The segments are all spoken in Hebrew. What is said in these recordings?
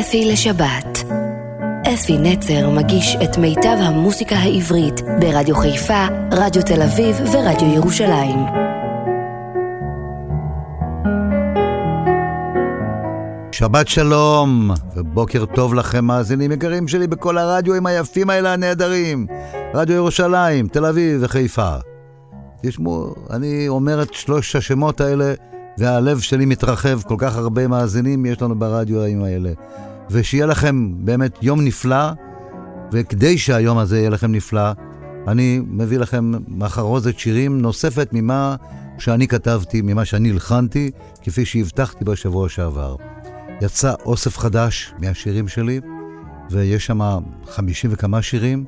אפי לשבת. אפי נצר מגיש את מיטב המוסיקה העברית ברדיו חיפה, רדיו תל אביב ורדיו ירושלים. שבת שלום, ובוקר טוב לכם מאזינים יקרים שלי בכל הרדיואים היפים האלה הנהדרים. רדיו ירושלים, תל אביב וחיפה. תשמעו, אני אומר את שלוש השמות האלה, והלב שלי מתרחב, כל כך הרבה מאזינים יש לנו ברדיואים האלה. ושיהיה לכם באמת יום נפלא, וכדי שהיום הזה יהיה לכם נפלא, אני מביא לכם מחרוזת שירים נוספת ממה שאני כתבתי, ממה שאני הלחנתי, כפי שהבטחתי בשבוע שעבר. יצא אוסף חדש מהשירים שלי, ויש שם חמישים וכמה שירים.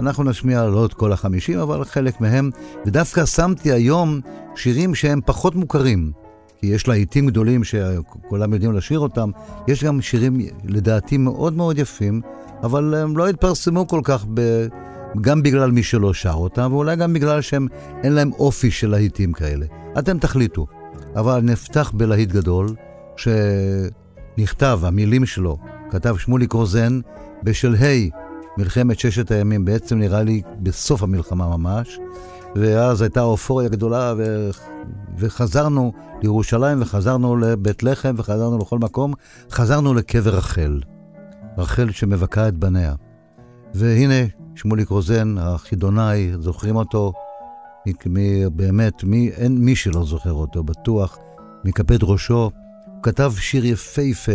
אנחנו נשמיע לא את כל החמישים, אבל חלק מהם, ודווקא שמתי היום שירים שהם פחות מוכרים. כי יש להיטים גדולים שכולם יודעים לשיר אותם, יש גם שירים לדעתי מאוד מאוד יפים, אבל הם לא התפרסמו כל כך ב... גם בגלל מי שלא שר אותם, ואולי גם בגלל שהם אין להם אופי של להיטים כאלה. אתם תחליטו. אבל נפתח בלהיט גדול, שנכתב, המילים שלו, כתב שמוליק רוזן, בשלהי מלחמת ששת הימים, בעצם נראה לי בסוף המלחמה ממש, ואז הייתה אופוריה גדולה, ו... וחזרנו לירושלים, וחזרנו לבית לחם, וחזרנו לכל מקום, חזרנו לקבר רחל. רחל שמבכה את בניה. והנה, שמוליק רוזן, החידונאי, זוכרים אותו, מ- באמת, מי, אין מי שלא זוכר אותו, בטוח, מקפד ראשו. הוא כתב שיר יפהפה,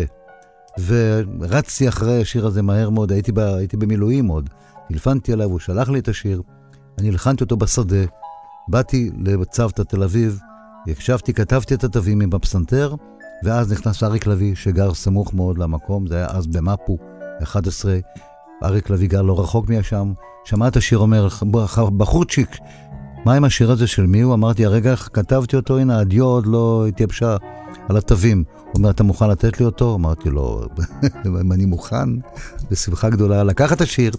ורצתי אחרי השיר הזה מהר מאוד, הייתי, ב, הייתי במילואים עוד. טלפנתי עליו, הוא שלח לי את השיר, אני הלחנתי אותו בשדה, באתי לצוותא תל אביב, הקשבתי, כתבתי את התווים עם הפסנתר, ואז נכנס אריק לביא, שגר סמוך מאוד למקום, זה היה אז במפו, 11. אריק לביא גר לא רחוק משם, שמע את השיר אומר, בחורצ'יק, מה עם השיר הזה של מי הוא? אמרתי, הרגע כתבתי אותו, הנה, הדיו עוד לא התייבשה על התווים. הוא אומר, אתה מוכן לתת לי אותו? אמרתי לו, אם אני מוכן, בשמחה גדולה. לקח את השיר,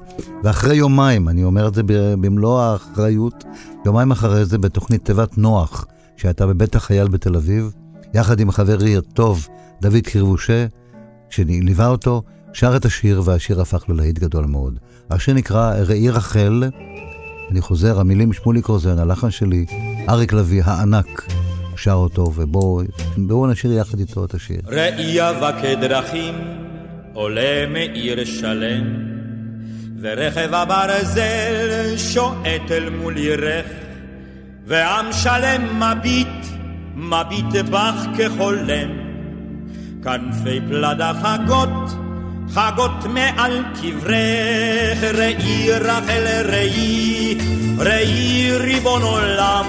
ואחרי יומיים, אני אומר את זה במלוא האחריות, יומיים אחרי זה בתוכנית תיבת נוח, שהייתה בבית החייל בתל אביב, יחד עם חברי הטוב דוד קרבושה, שליווה אותו, שר את השיר, והשיר הפך ללהיט גדול מאוד. השיר נקרא ראי רחל, אני חוזר, המילים שמוליק רוזן, הלחן שלי, אריק לביא הענק. שר אותו, ובואו נשאיר יחד איתו את השיר. ראי אבק דרכים עולה מעיר שלם, ורכב הברזל שועט אל מול ירך, ועם שלם מביט, מביט בך כחולם. כנפי פלדה חגות, חגות מעל קברך, ראי רחל ראי, ראי ריבון עולם.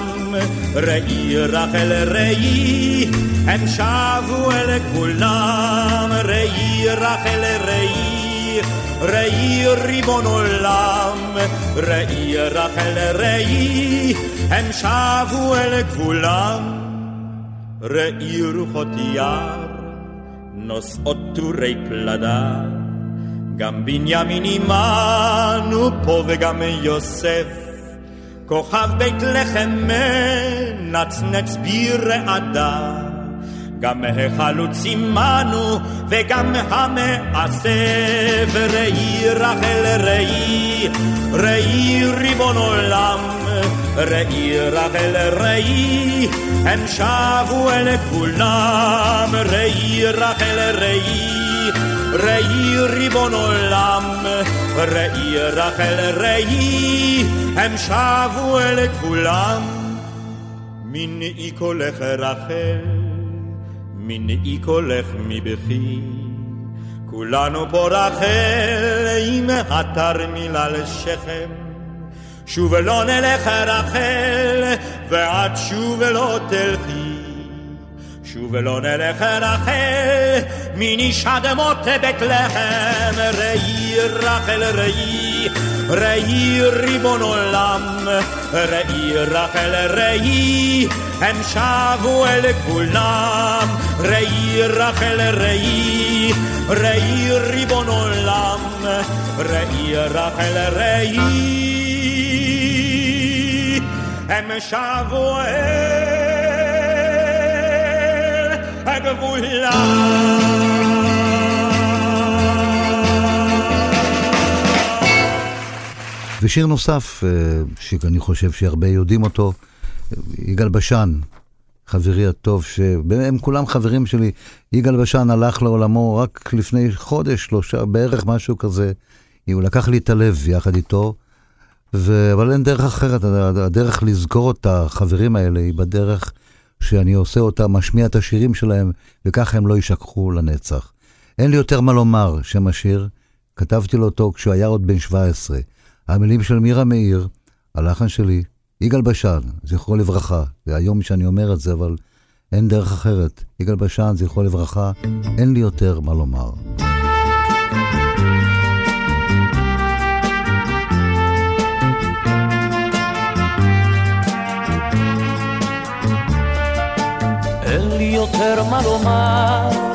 ראי רחל ראי, הם שבו אל כולם, ראי רחל ראי, ראי ריבון עולם, ראי רחל ראי, הם שבו אל כולם, ראי רוחות יער, נושאות טורי פלדה, גם בנימין עמנו פה וגם יוסף, כוכב בית לחם מנצנץ ברעדה. גם החלוץ עמנו וגם המאסף ראי רחל ראי ראי ריבון עולם ראי רחל ראי הם שבו אל כולם ראי רחל ראי ראי ריבון עולם ראי רחל ראי הם שבו אל כולם. מנעי קולך רחל מנעי קולך מבכי. כולנו פה רחל עם התרמיל על שכם שוב לא נלך רחל ועד שוב לא תלכי. שוב לא נלך רחל מניש אדמות בית לחם. ראי רחל ראי ראי ריבון עולם ראי רחל ראי הם שבו אל כולם ראי רחל ראי ראי ריבון עולם ראי רחל ראי הם שבו אל הגבולם ושיר נוסף, אה, שאני חושב שהרבה יודעים אותו, יגאל בשן, חברי הטוב, שהם כולם חברים שלי. יגאל בשן הלך לעולמו רק לפני חודש, שלושה, בערך משהו כזה. הוא לקח לי את הלב יחד איתו, ו... אבל אין דרך אחרת, הדרך לזכור את החברים האלה היא בדרך שאני עושה אותה, משמיע את השירים שלהם, וככה הם לא יישכחו לנצח. אין לי יותר מה לומר, שם השיר. כתבתי לו אותו כשהוא היה עוד בן 17. המילים של מירה מאיר, הלחן שלי, יגאל בשן, זכרו לברכה. זה היום שאני אומר את זה, אבל אין דרך אחרת. יגאל בשן, זכרו לברכה, אין לי יותר מה לומר. אין לי יותר מה לומר,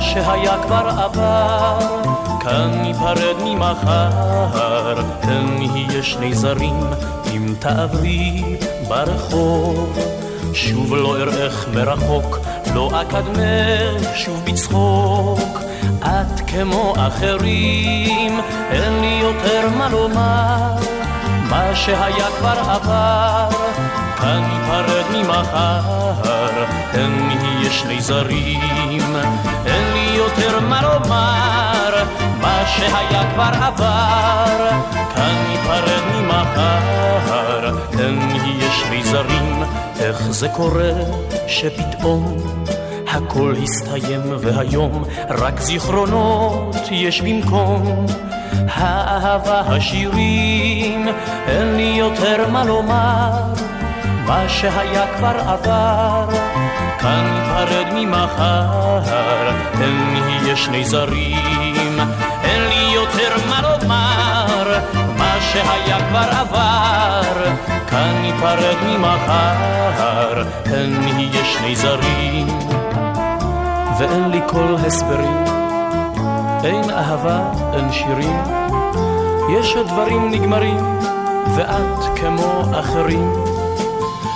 שהיה כבר עבר, כאן ניפרד ממחר, כאן נהיה שני זרים, אם תעברי ברחוב. שוב לא אראך מרחוק, לא אקדמך שוב בצחוק. את כמו אחרים, אין לי יותר מה לומר, מה שהיה כבר עבר, כאן ניפרד ממחר, אין נהיה שני זרים, אין לי יותר מה לומר, מה שהיה כבר עבר, כאן ניפרד ממחר, אין נהיה שני זרים, איך זה קורה שפתאום הכל הסתיים והיום רק זיכרונות יש במקום? האהבה השירים אין לי יותר מה לומר מה שהיה כבר עבר כאן ניפרד ממחר אין נהיה שני זרים אין לי יותר מה לומר מה שהיה כבר עבר כאן ניפרד ממחר אין נהיה שני זרים ואין לי כל הסברים. אין אהבה, אין שירים, יש הדברים נגמרים, ואת כמו אחרים.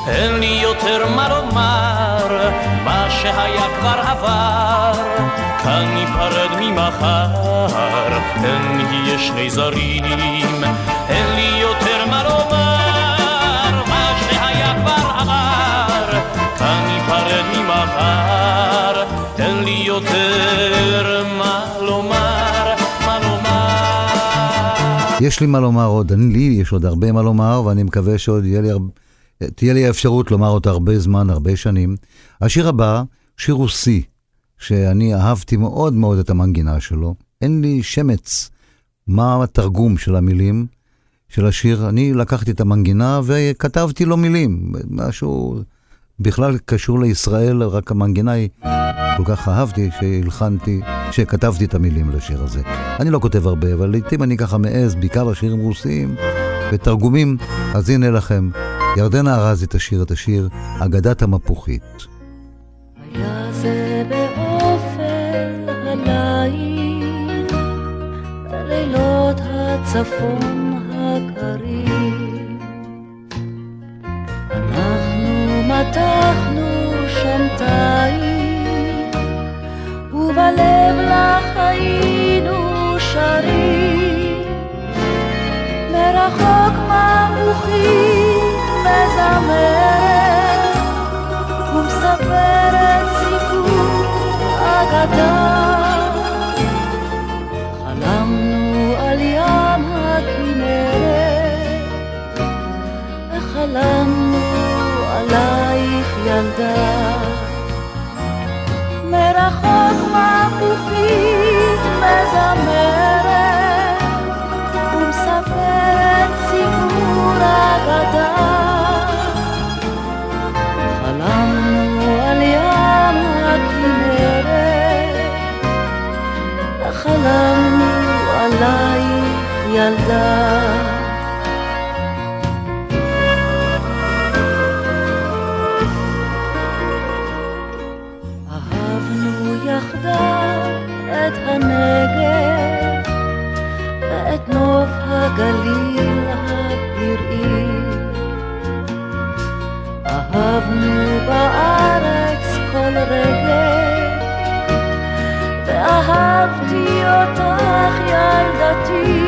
אין לי יותר מה לומר, מה שהיה כבר עבר, כאן ניפרד ממחר, אין נהיה שני זרים. אין לי יותר מה לומר, מה שהיה כבר עבר, כאן ניפרד ממחר. אין לי יותר מה לומר, מה לומר. יש לי מה לומר עוד, אני, לי יש עוד הרבה מה לומר, ואני מקווה שעוד יהיה לי, תהיה לי האפשרות לומר אותו הרבה זמן, הרבה שנים. השיר הבא, שיר רוסי, שאני אהבתי מאוד מאוד את המנגינה שלו. אין לי שמץ מה התרגום של המילים של השיר. אני לקחתי את המנגינה וכתבתי לו מילים, משהו בכלל קשור לישראל, רק המנגינה היא כל כך אהבתי שהלחנתי, שכתבתי את המילים לשיר הזה. אני לא כותב הרבה, אבל לעיתים אני ככה מעז, בעיקר לשירים רוסיים ותרגומים, אז הנה לכם. ירדנה ארזי תשיר את השיר אגדת המפוחית. היה זה באופן הליל, בלילות הצפון הקרים. אנחנו מתחנו שם תאים, ובלב לך היינו שרים. מרחוק מבוכית מזמרת, ומספרת סיפור אגדה. חלמנו על ים הכנרת, וחלמנו עלייך ילדה. מרחוק מבוכית מזמרת, אגדה. חלמנו על ים הכנרת, וחלמנו עלייך ילדה. את הנגב ואת נוף הגליל אהבנו בארץ כל רגע, ואהבתי אותך ילדתי.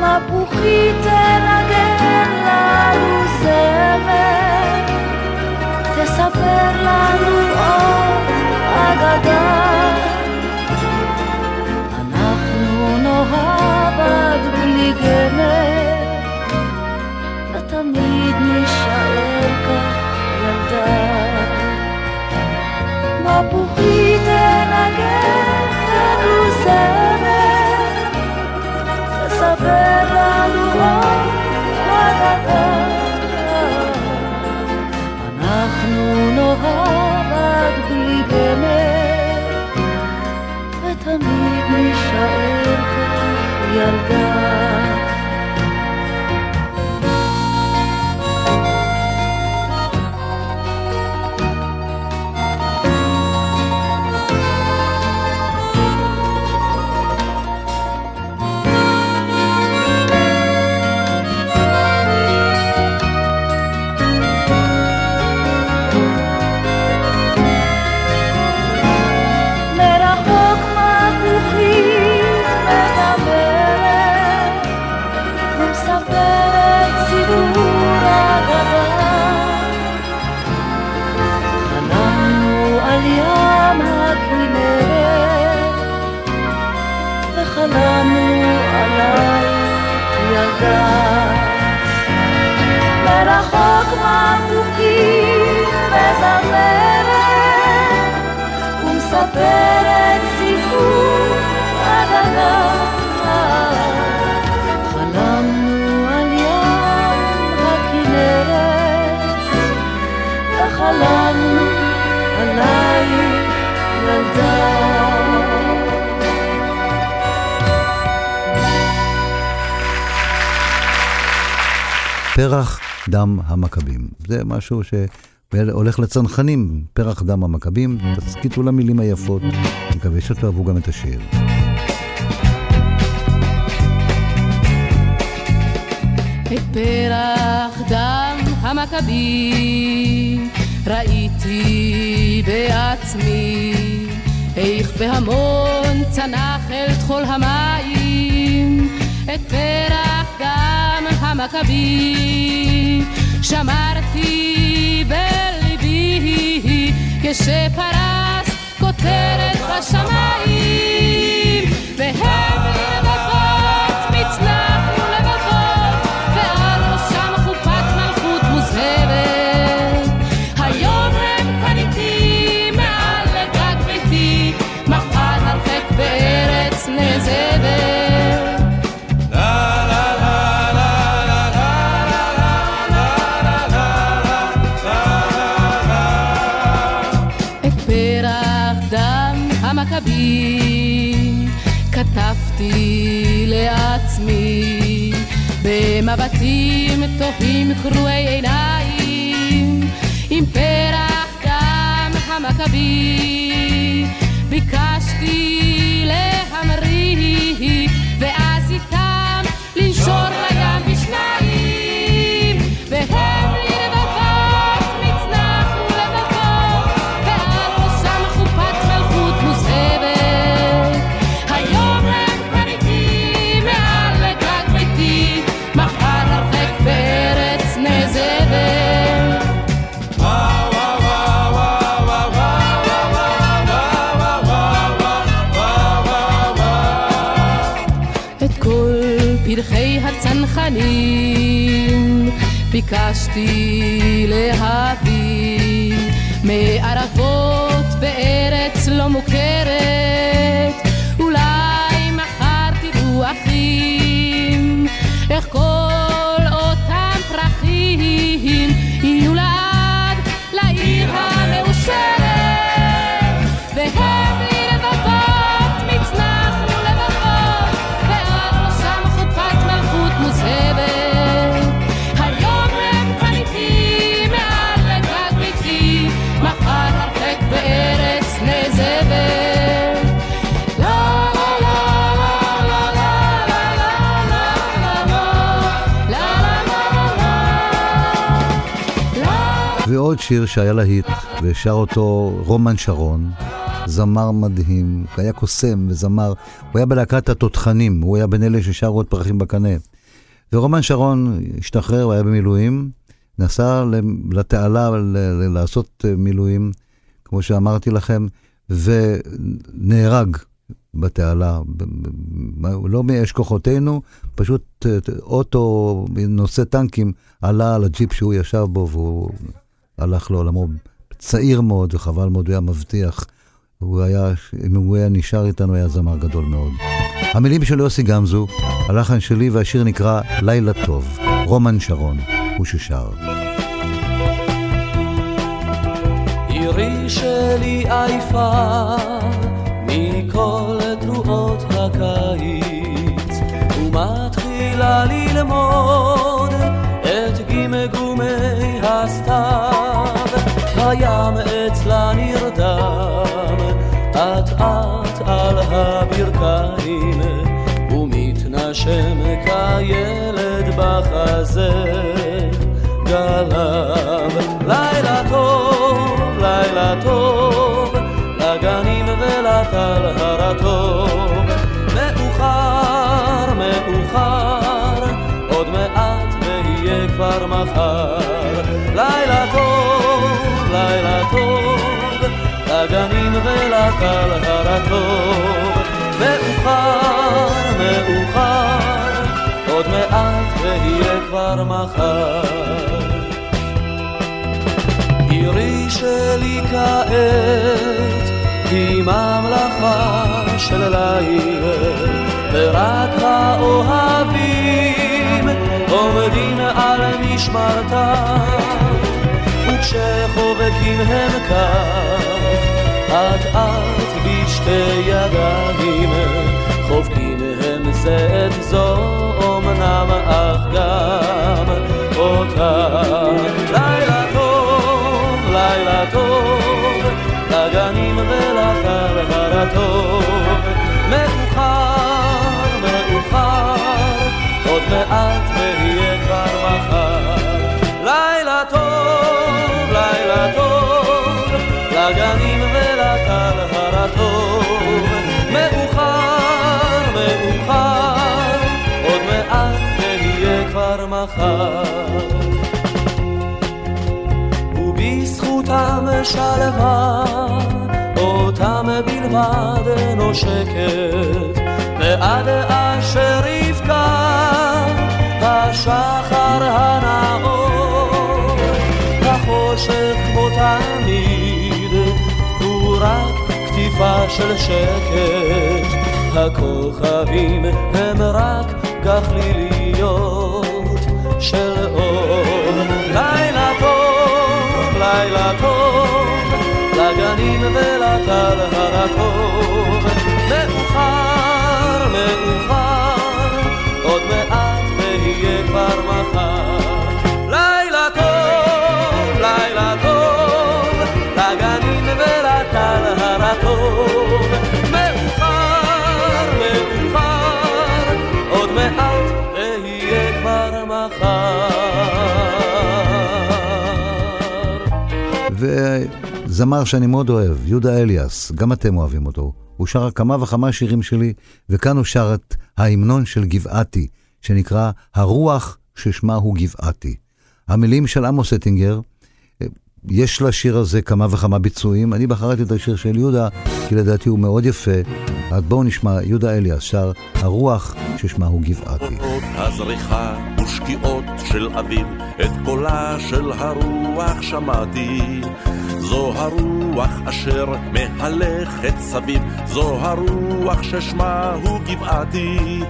מפוחית תנגן לנו זמר, תספר לנו עוד אגדה. אנחנו נאהב עד בלי גמר, ותמיד נשאר כך ילדה. מפוחית תנגן לנו זמר, תספר לנו עוד אגדה. אנחנו נאהב עד בלי גמר, ותמיד נשאר כך ילדה. מרחוק מפוחית מזמרת ומספרת סיפור אגדה. חלמנו על ים הכנרת, וחלמנו עלייך ילדה. פרח דם המכבים. זה משהו שהולך לצנחנים, פרח דם המכבים. תסכיתו למילים היפות, מקווה שתאהבו גם את השיר. את פרח דם המכבים ראיתי בעצמי איך בהמון צנח אל תחול המים את פרח דם המכבים שמרתי בליבי כשפרס כותרת בשמיים והם לבבות מצנחנו כתבתי לעצמי במבטים תוהים קרועי עיניים עם פרח דם המכבי. ביקשתי להמריא ואז איתם לנשור ביקשתי להביא מערבות לה ועוד שיר שהיה להיט, ושר אותו רומן שרון, זמר מדהים, היה קוסם וזמר, הוא היה בלהקת התותחנים, הוא היה בין אלה ששרו עוד פרחים בקנה. ורומן שרון השתחרר, הוא היה במילואים, נסע לתעלה לעשות מילואים, כמו שאמרתי לכם, ונהרג בתעלה, לא מאש כוחותינו, פשוט אוטו נושא טנקים עלה על הג'יפ שהוא ישב בו והוא הלך לעולמו. צעיר מאוד וחבל מאוד, הוא היה מבטיח. הוא היה, אם הוא היה נשאר איתנו, היה זמר גדול מאוד. המילים של יוסי גמזו, הלחן שלי והשיר נקרא לילה טוב. רומן שרון, הוא ששר. עירי שלי עייפה מכל תרועות הקיץ ומתחילה ללמוד ומתנשם כילד בחזה גלב לילה טוב, לילה טוב לגנים ולטל הרטוב. מאוחר, מאוחר עוד מעט ויהיה כבר מחר. לילה טוב, לילה טוב לגנים ולטל הרטוב מאוחר, מאוחר עוד מעט ויהיה כבר מחר. עירי שלי כעת היא ממלכה של ליל ורק האוהבים עומדים על משמרתם וכשחובקים הם כך אט אט בשתי ידיים הם זה את זו אמנם אך גם אותה. לילה טוב, לילה טוב לגנים ולטל הרטוב מחר ובזכותם שלווה אותם בלבד נושקת ועד אשר יפקע השחר הנאור החושך כמו תמיד הוא רק קטיפה של שקט. הכוכבים הם רק גחליליות לילה טוב לגנים ולטל הרטוב וזמר שאני מאוד אוהב, יהודה אליאס, גם אתם אוהבים אותו. הוא שר כמה וכמה שירים שלי, וכאן הוא שר את ההמנון של גבעתי, שנקרא הרוח ששמה הוא גבעתי. המילים של עמוס אטינגר, יש לשיר הזה כמה וכמה ביצועים, אני בחרתי את השיר של יהודה, כי לדעתי הוא מאוד יפה. אז בואו נשמע יהודה אליאס שר הרוח ששמה הוא גבעתי. הזריחה ושקיעות של אביב, את קולה של הרוח שמעתי. זו הרוח אשר מהלכת סביב, זו הרוח ששמה הוא גבעתי.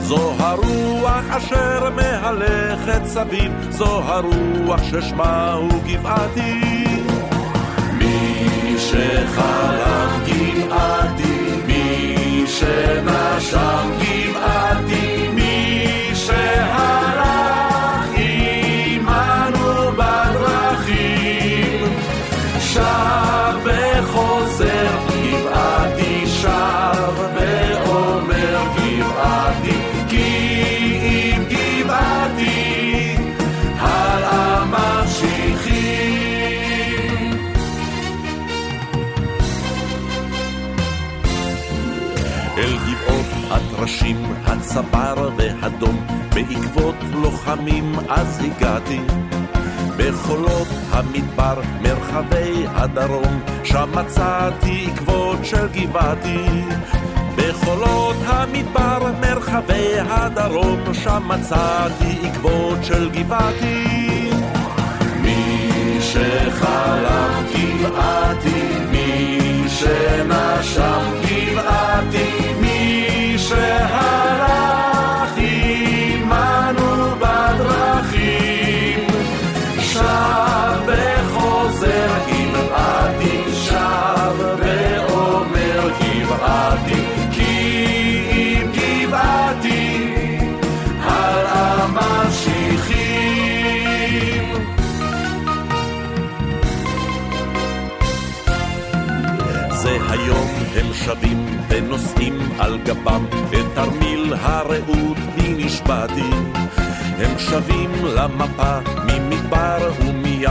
זו הרוח אשר מהלכת סביב, זו הרוח ששמה הוא גבעתי. מי שחלם גבעתי, מי שנשם גבעתי, הטרשים, הצבר והדום, בעקבות לוחמים אז הגעתי. בחולות המדבר, מרחבי הדרום, שם מצאתי עקבות של גבעתי. בחולות המדבר, מרחבי הדרום, שם מצאתי עקבות של גבעתי. מי שחלם גבעתי, מי שנשם גבעתי, שהלך עמנו בדרכים, שב וחוזר גבעתי, שב ואומר גבעתי, כי אם גבעתי, הלאה ממשיכים. זה היום הם שבים ונושאים על גבם את תרמיל הרעות בי נשבעתי. הם שבים למפה ממדבר ומים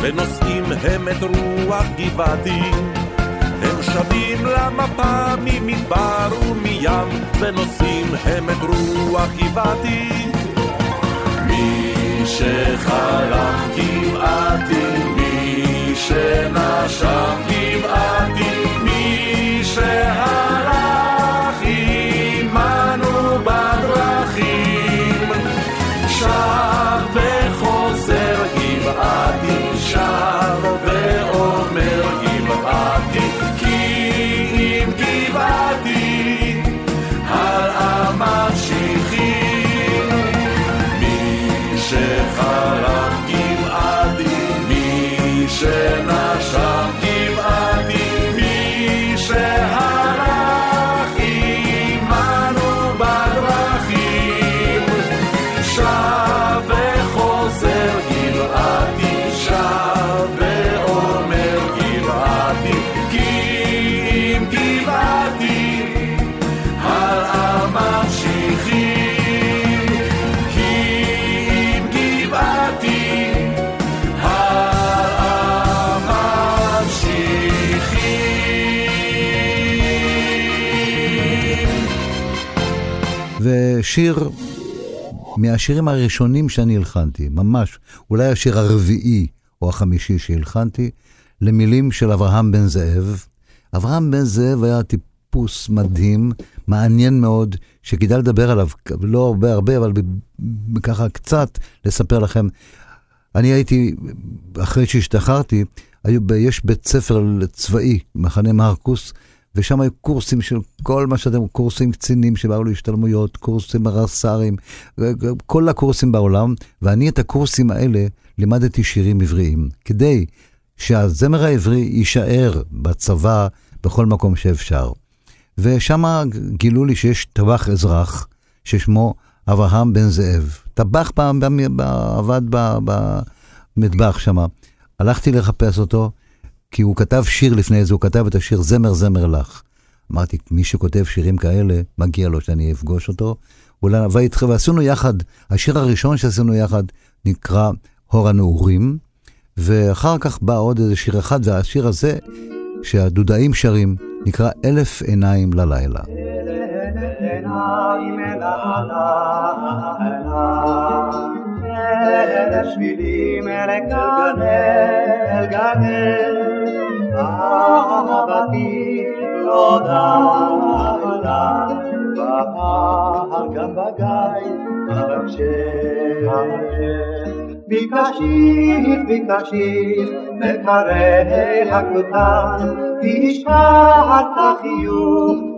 ונושאים הם את רוח גבעתי. הם שבים למפה ממדבר ומים ונושאים הם את רוח גבעתי. מי שחלם גבעתי, מי שנשם גבעתי, מי שהלך ושיר מהשירים הראשונים שאני הלחנתי, ממש, אולי השיר הרביעי או החמישי שהלחנתי, למילים של אברהם בן זאב. אברהם בן זאב היה טיפוס מדהים, מעניין מאוד, שכדאי לדבר עליו, לא הרבה הרבה, אבל ככה קצת לספר לכם. אני הייתי, אחרי שהשתחררתי, יש בית ספר צבאי, מחנה מרקוס, ושם היו קורסים של כל מה שאתם, קורסים קצינים שבאו להשתלמויות, קורסים רס"רים, כל הקורסים בעולם, ואני את הקורסים האלה לימדתי שירים עבריים, כדי שהזמר העברי יישאר בצבא בכל מקום שאפשר. ושם גילו לי שיש טבח אזרח ששמו אברהם בן זאב. טבח פעם, עבד במטבח שם. הלכתי לחפש אותו, כי הוא כתב שיר לפני זה, הוא כתב את השיר זמר זמר לך. אמרתי, מי שכותב שירים כאלה, מגיע לו שאני אפגוש אותו. ועשינו יחד, השיר הראשון שעשינו יחד נקרא הור הנעורים, ואחר כך בא עוד איזה שיר אחד, והשיר הזה, שהדודאים שרים, נקרא אלף עיניים ללילה. עיניים אל הלילה, אל השבילים אל גן אל גן אהבתי לא די בהר גם בגיא במחשב ביקשית ביקשית מקרא הקטן והשקעת החיוך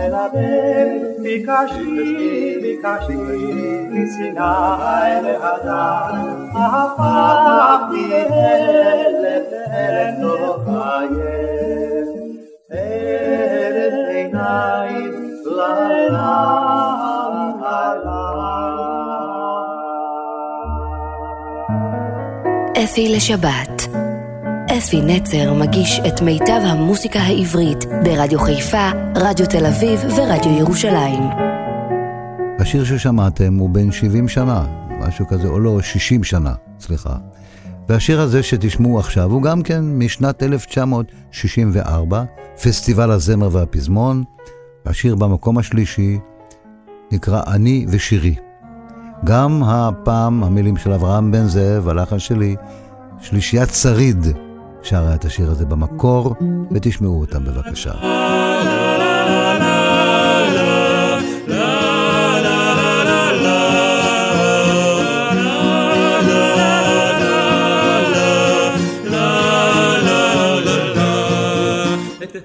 מלבב, ביקשתיך, ביקשתיך, מסיני והדן, הפכתי אלף אלף לא חייב, אלף עיניים, לה לה לה אפי לשבת. אפי נצר מגיש את מיטב המוסיקה העברית ברדיו חיפה, רדיו תל אביב ורדיו ירושלים. השיר ששמעתם הוא בן 70 שנה, משהו כזה, או לא, 60 שנה, סליחה. והשיר הזה שתשמעו עכשיו הוא גם כן משנת 1964, פסטיבל הזמר והפזמון. השיר במקום השלישי נקרא "אני ושירי". גם הפעם המילים של אברהם בן זאב, הלחן שלי, שלישיית שריד שרה את השיר הזה במקור, ותשמעו אותם בבקשה.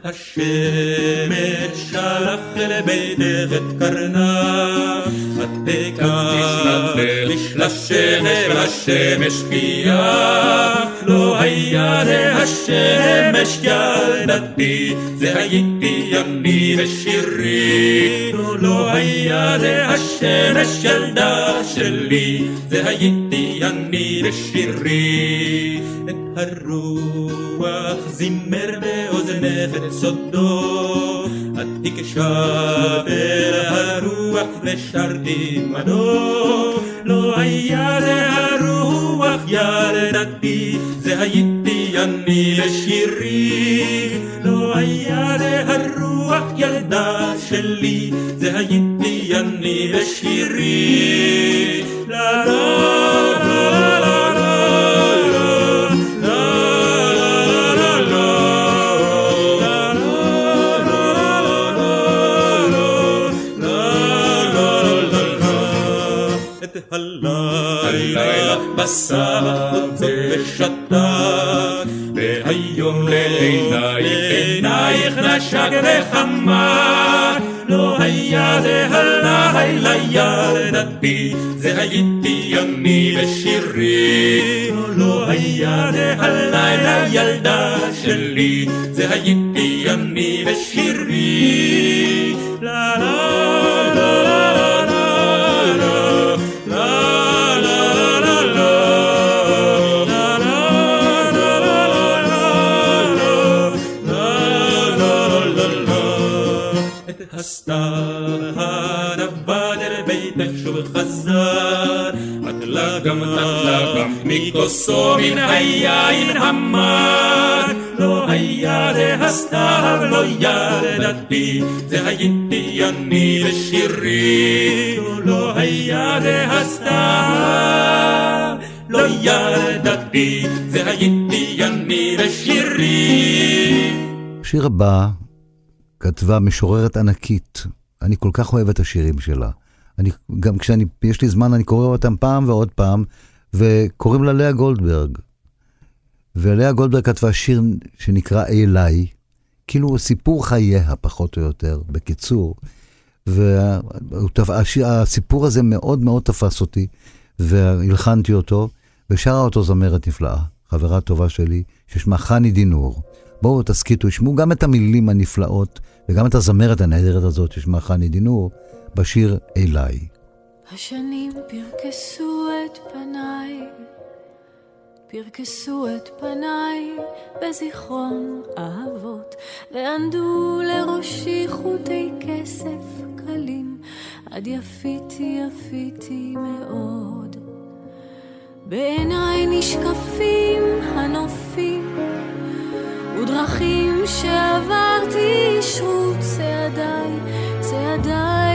השמש שלח לביתך את קרנה, תקעת לשמש והשמש חייך, לא היה זה השמש ילדתי, זה הייתי אני ושירי, לא היה זה השמש ילדה שלי, זה הייתי אני ושירי, את הרוח זימר באוזנך את סודו, את תקשב אל הרוח ושרתי מדו, לא היה זה הרוח ילדתי, זה הייתי אני ושירי, לא היה זה הרוח ילדה שלי, זה הייתי אני ושירי, לה לה לה חוצות ושתק והיום לעינייך נשק וחמק לא היה זה הלילה ילדתי זה הייתי אני ושירי. לא היה זה הלילה ילדה שלי זה הייתי אני ושירי ביתך שוב חזר, אטלה גם אטלה גם מכוסו מן היין המר. לא היה זה הסתיו, לא ילדתי, זה הייתי אני ושירי. לא היה זה הסתיו, לא ילדתי, זה הייתי אני ושירי. השיר הבא כתבה משוררת ענקית. אני כל כך אוהב את השירים שלה. אני, גם כשאני, יש לי זמן, אני קורא אותם פעם ועוד פעם, וקוראים לה לאה גולדברג. ולאה גולדברג כתבה שיר שנקרא אליי, כאילו סיפור חייה, פחות או יותר, בקיצור. והסיפור הזה מאוד מאוד תפס אותי, והלחנתי אותו, ושרה אותו זמרת נפלאה, חברה טובה שלי, ששמה חני דינור. בואו תסכיתו, ישמעו גם את המילים הנפלאות וגם את הזמרת הנהדרת הזאת ששמה חני דינור בשיר אליי. השנים פרקסו את פניי, פרקסו את פניי בזיכרון אהבות, וענדו לראשי חוטי כסף קלים, עד יפיתי יפיתי מאוד. בעיניי נשקפים הנופים ודרכים שעברתי אישרו צעדיי, צעדיי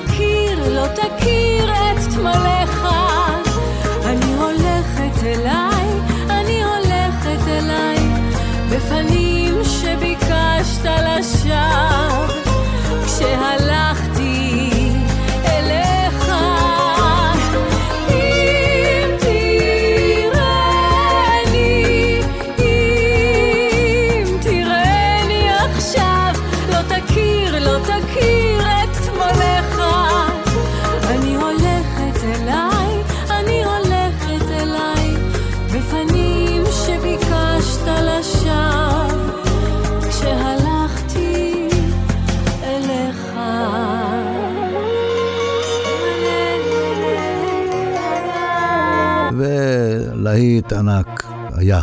תכיר, לא תכיר את תמולך. אני הולכת אליי, אני הולכת אליי, בפנים שביקשת לשווא, כשהלכתי ענק היה.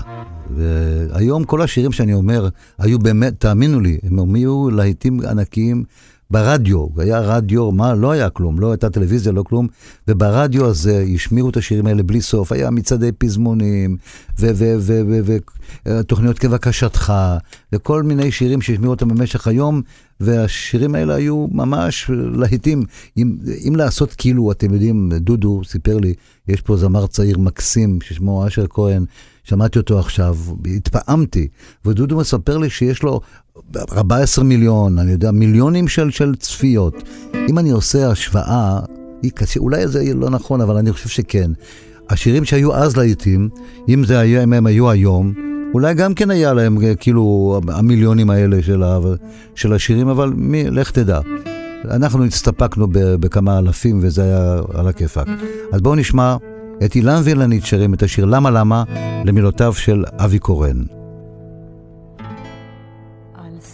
והיום כל השירים שאני אומר, היו באמת, תאמינו לי, הם היו להיטים ענקיים ברדיו. היה רדיו, מה, לא היה כלום, לא הייתה טלוויזיה, לא כלום. וברדיו הזה השמיעו את השירים האלה בלי סוף. היה מצעדי פזמונים, ותוכניות כבקשתך, וכל מיני שירים שהשמיעו אותם במשך היום, והשירים האלה היו ממש להיטים. אם, אם לעשות כאילו, אתם יודעים, דודו סיפר לי, יש פה זמר צעיר מקסים ששמו אשר כהן, שמעתי אותו עכשיו, התפעמתי, ודודו מספר לי שיש לו 14 מיליון, אני יודע, מיליונים של, של צפיות. אם אני עושה השוואה, היא קשה, אולי זה לא נכון, אבל אני חושב שכן. השירים שהיו אז לעיתים, אם, זה היה, אם הם היו היום, אולי גם כן היה להם כאילו המיליונים האלה של, ה, של השירים, אבל מי, לך תדע. אנחנו הסתפקנו בכמה אלפים וזה היה על הכיפאק. אז בואו נשמע את אילן וילנית שרים את השיר "למה למה" למילותיו של אבי קורן.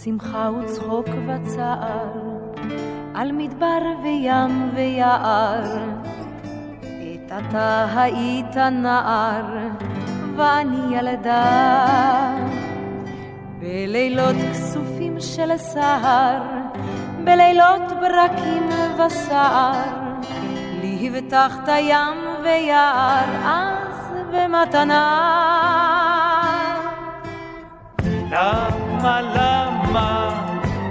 שמחה וצחוק וצער, על מדבר וים ויער, עת אתה היית נער, ואני ילדה. בלילות כסופים של סהר, בלילות ברקים וסער, לי הבטחת ים ויער, אז במתנה. למה, למה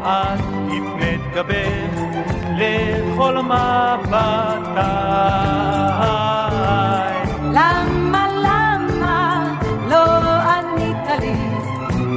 את הפנית גבך לכל מבטיי?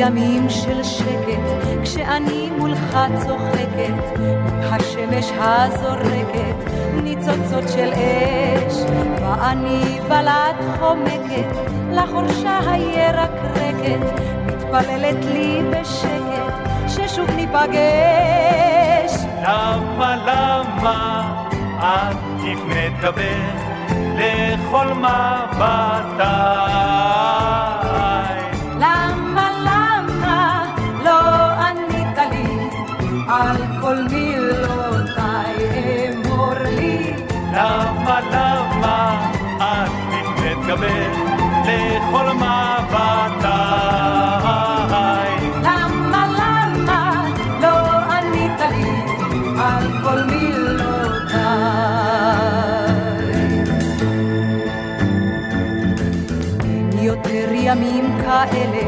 ימים של שקט, כשאני מולך צוחקת, השמש הזורקת, ניצוצות של אש, ואני בלט חומקת, לחורשה הירקרקת, מתפללת לי בשקט, ששוב ניפגש. למה, למה עקיף מתגבר לכל מבטיי. מתגבר לכל מבטיי. למה, למה לא ענית לי על כל מילותיי? יותר ימים כאלה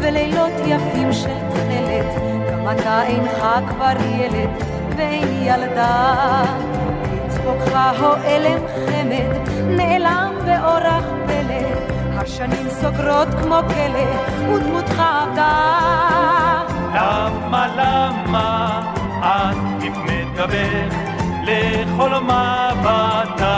ולילות יפים של תכלת, גם אתה אינך כבר ילד ואין ילדה. לצחוקך הועלם חמד, נעלם באורח פלא, השנים סוגרות כמו כלא, ודמותך עבדה. למה, למה עקיף מתגבר לכל מבטיי.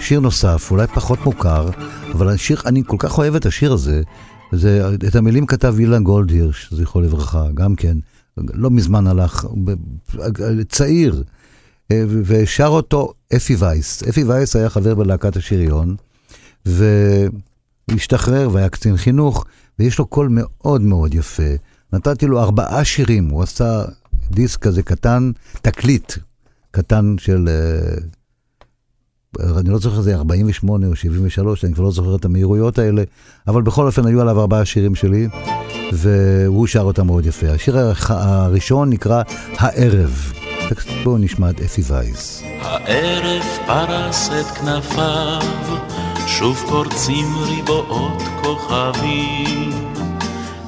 שיר נוסף, אולי פחות מוכר, אבל השיר, אני כל כך אוהב את השיר הזה, זה, את המילים כתב אילן גולדהירש, זכרו לברכה, גם כן, לא מזמן הלך, צעיר, אה, ושר אותו אפי וייס. אפי וייס היה חבר בלהקת השריון, והשתחרר והיה קצין חינוך, ויש לו קול מאוד מאוד יפה. נתתי לו ארבעה שירים, הוא עשה דיסק כזה קטן, תקליט קטן של... אני לא זוכר זה 48 או 73, אני כבר לא זוכר את המהירויות האלה, אבל בכל אופן היו עליו ארבעה שירים שלי, והוא שר אותם מאוד יפה. השיר הראשון נקרא הערב. בואו נשמע את אפי וייס. הערב פרס את כנפיו, שוב קורצים ריבועות כוכבים.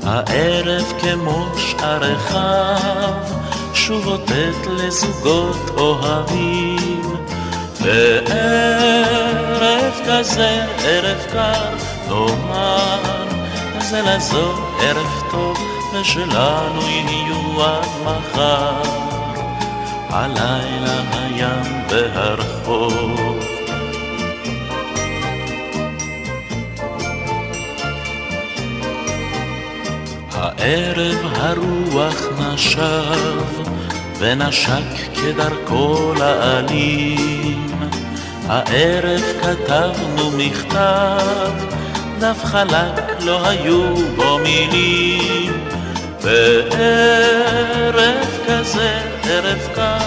הערב כמו שאר אחיו, שוב אותת לזוגות אוהבים. וערב כזה, ערב קר, נאמר, זה לזו ערב טוב, ושלנו יהיו עד מחר. הלילה הים והרחוב. הערב הרוח נשב, ונשק כדרכו לעלים. הערב כתבנו מכתב, דף חלק לא היו בו מילים. בערב כזה, ערב קר,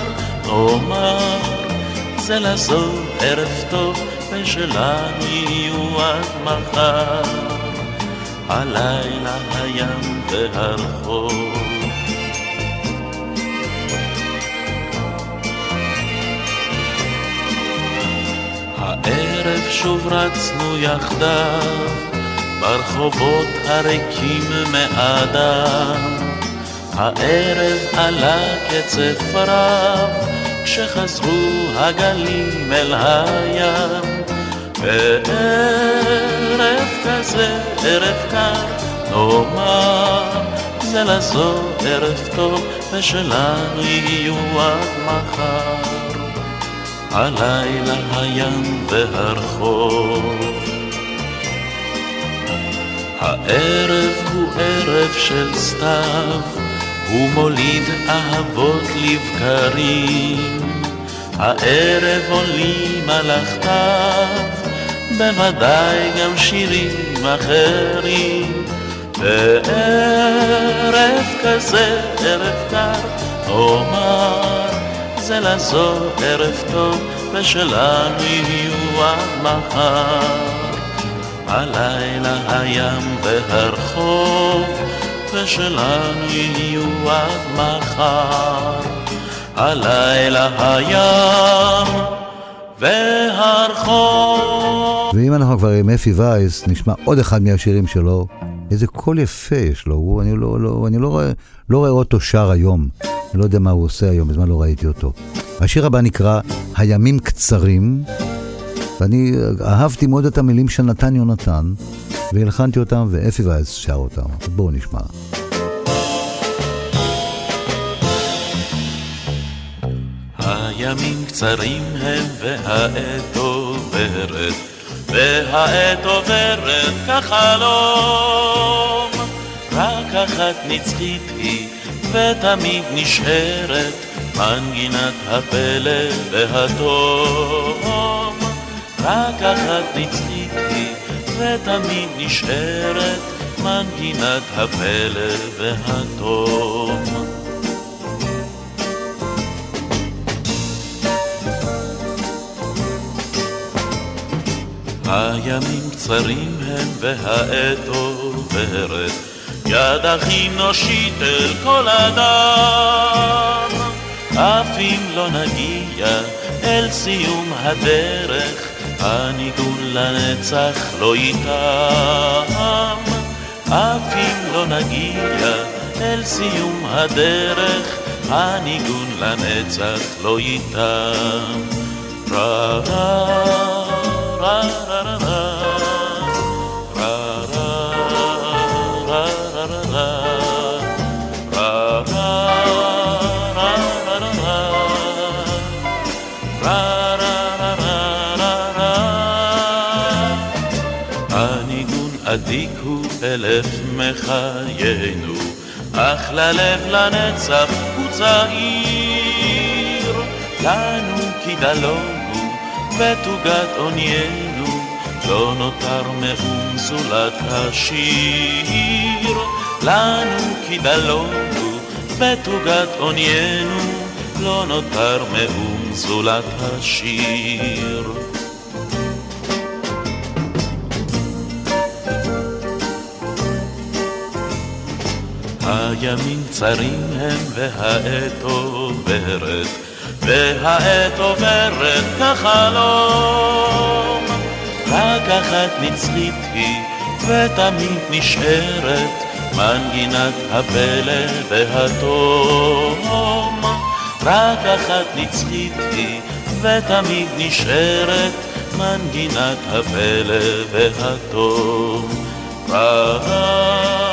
נאמר, זה לזו ערב טוב, ושלנו יהיו עד מחר. הלילה הים והרחוב. הערב שוב רצנו יחדיו, ברחובות הריקים מאדם. הערב עלה קצב רב, כשחזרו הגלים אל הים. בערב כזה, ערב קר, נאמר, זה לזו ערב טוב, ושלנו יהיו עד מחר. הלילה הים והרחוב. הערב הוא ערב של סתיו, הוא מוליד אהבות לבקרים. הערב עולים מלאכתיו, בוודאי גם שירים אחרים. בערב כזה, ערב קר, אומר זה לזו ערב טוב, ושלנו יהיו עד מחר. הלילה הים והרחוב, ושלנו יהיו עד מחר. הלילה הים והרחוב. ואם אנחנו כבר עם אפי וייס, נשמע עוד אחד מהשירים שלו. איזה קול יפה יש לו, הוא, אני, לא, לא, אני לא, רואה, לא רואה אותו שר היום. אני לא יודע מה הוא עושה היום, בזמן לא ראיתי אותו. השיר הבא נקרא הימים קצרים, ואני אהבתי מאוד את המילים של נתן יונתן, והלחנתי אותם, ואפי וייס שר אותם. בואו נשמע. הימים קצרים הם והעת עוברת, והעת עוברת כחלום. רק אחת נצחית היא, ותמיד נשארת, מנגינת הפלא והתום. רק אחת נצחית היא, ותמיד נשארת, מנגינת הפלא והתום. הימים קצרים הם והעת עוברת, יד אחים נושיט אל כל אדם. אף אם לא נגיע אל סיום הדרך, הניגון לנצח לא ייתם. אף אם לא נגיע אל סיום הדרך, הניגון לנצח לא ייתם. ra ra ra ra ra אלף מחיינו, אך ללב לנצח הוא צעיר. לנו כדלונו ותוגת עוניינו, לא נותר מאום זולת השיר. לנו כדלונו ותוגת עוניינו, לא נותר מאום זולת השיר. הימים צרים הם והעת עוברת, והעת עוברת כחלום. רק אחת נצחית היא, ותמיד נשארת, מנגינת הפלא והתום. רק אחת נצחית היא, ותמיד נשארת, מנגינת הפלא והתום. ra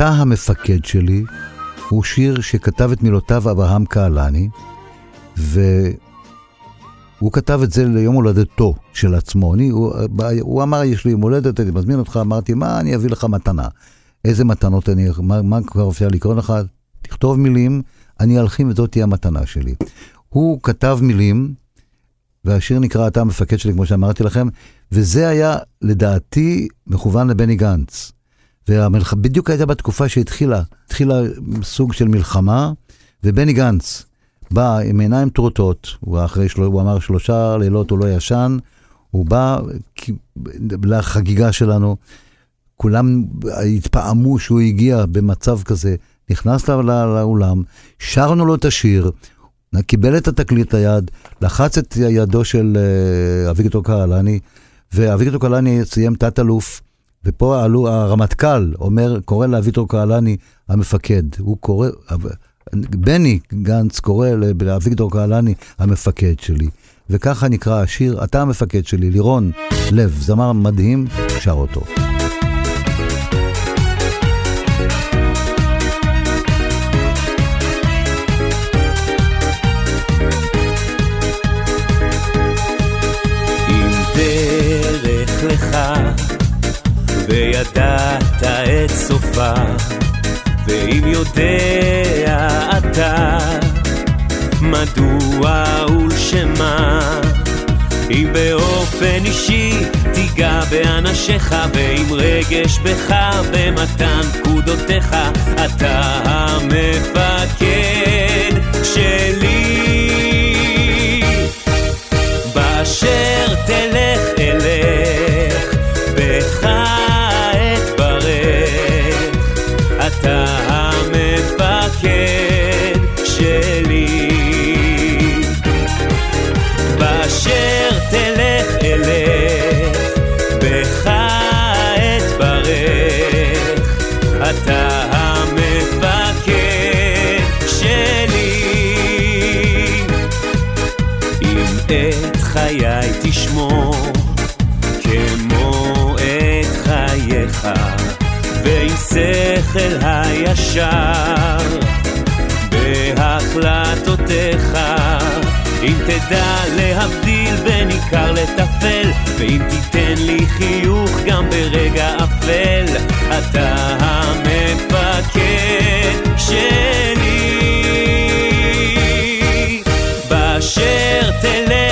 אתה המפקד שלי, הוא שיר שכתב את מילותיו אברהם קהלני, והוא כתב את זה ליום הולדתו של עצמו. אני, הוא, הוא אמר, יש לי יום הולדת, אני מזמין אותך, אמרתי, מה אני אביא לך מתנה? איזה מתנות אני, מה, מה כבר אפשר לקרוא לך? תכתוב מילים, אני אלחים וזאת תהיה המתנה שלי. הוא כתב מילים, והשיר נקרא אתה המפקד שלי, כמו שאמרתי לכם, וזה היה, לדעתי, מכוון לבני גנץ. ובדיוק הייתה בתקופה שהתחילה, התחילה סוג של מלחמה, ובני גנץ בא עם עיניים טרוטות, הוא, של... הוא אמר שלושה לילות הוא לא ישן, הוא בא לחגיגה שלנו, כולם התפעמו שהוא הגיע במצב כזה, נכנס לא, לאולם, שרנו לו את השיר, קיבל את התקליט ליד, לחץ את ידו של uh, אביגדור קהלני, ואביגדור קהלני סיים תת-אלוף ופה עלו, הרמטכ"ל אומר, קורא לאביטור קהלני המפקד. הוא קורא, בני גנץ קורא לאביגדור קהלני המפקד שלי. וככה נקרא השיר, אתה המפקד שלי, לירון לב, זמר מדהים, שר אותו. וידעת את סופה ואם יודע אתה מדוע ולשמה אם באופן אישי תיגע באנשיך ועם רגש בך במתן פקודותיך אתה המפקד שלי. באשר תלך ועם שכל הישר. בהחלטותיך אם תדע להבדיל בין עיקר לטפל ואם תיתן לי חיוך גם ברגע אפל אתה המפקד שלי. באשר תלך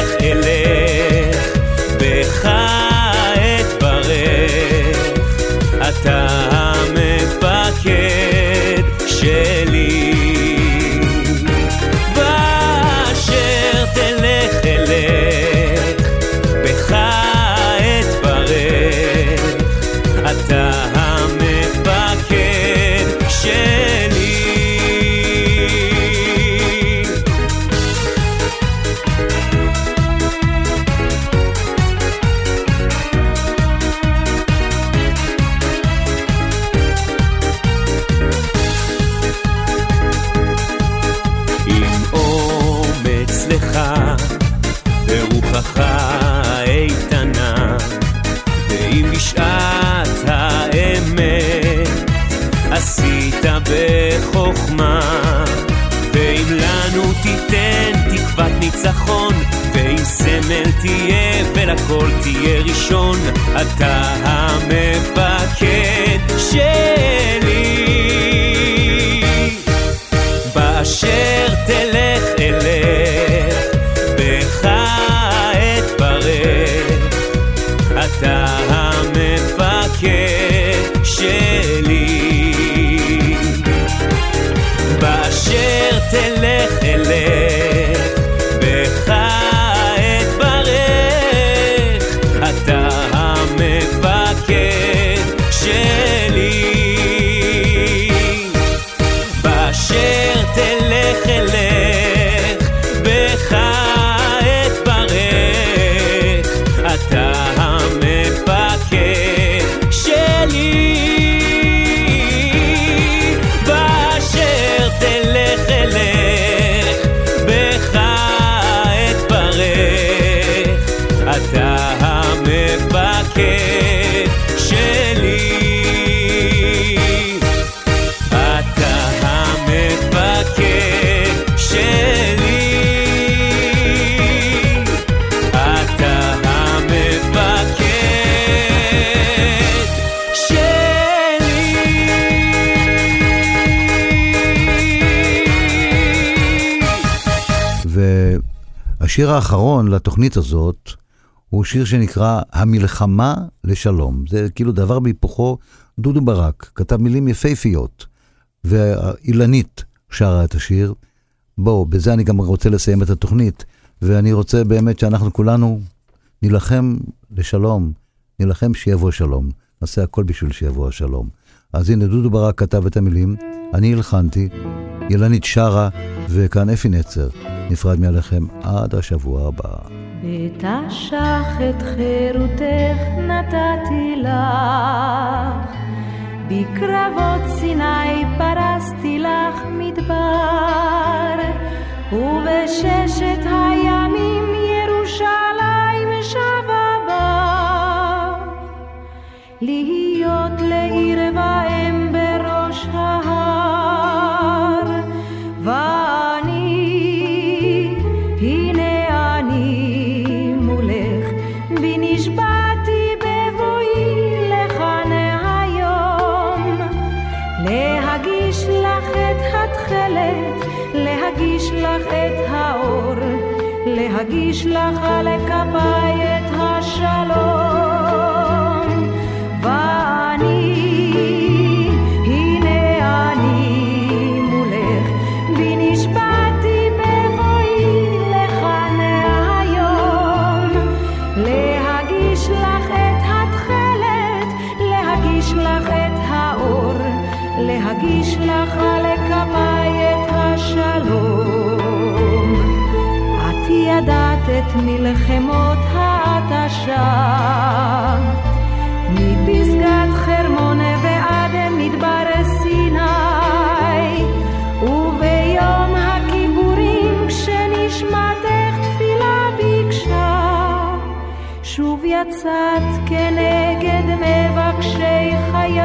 תהיה ולכל תהיה ראשון אתה המפקד והשיר האחרון לתוכנית הזאת הוא שיר שנקרא המלחמה לשלום. זה כאילו דבר בהיפוכו, דודו ברק כתב מילים יפהפיות, ואילנית שרה את השיר. בואו, בזה אני גם רוצה לסיים את התוכנית, ואני רוצה באמת שאנחנו כולנו נילחם לשלום, נילחם שיבוא שלום. נעשה הכל בשביל שיבוא השלום. אז הנה, דודו ברק כתב את המילים, אני הלחנתי, אילנית שרה, וכאן אפי נצר. נפרד מעליכם עד השבוע הבא. בתשך את חירותך נתתי לך, בקרבות סיני פרסתי לך מדבר, ובששת הימים ירושלים שבה בה. להיות לעיר מלחמות ההתשה, מפסגת חרמון ועד מדבר סיני, וביום הכיפורים כשנשמתך תפילה ביקשה, שוב יצאת כנגד מבקשי חיי,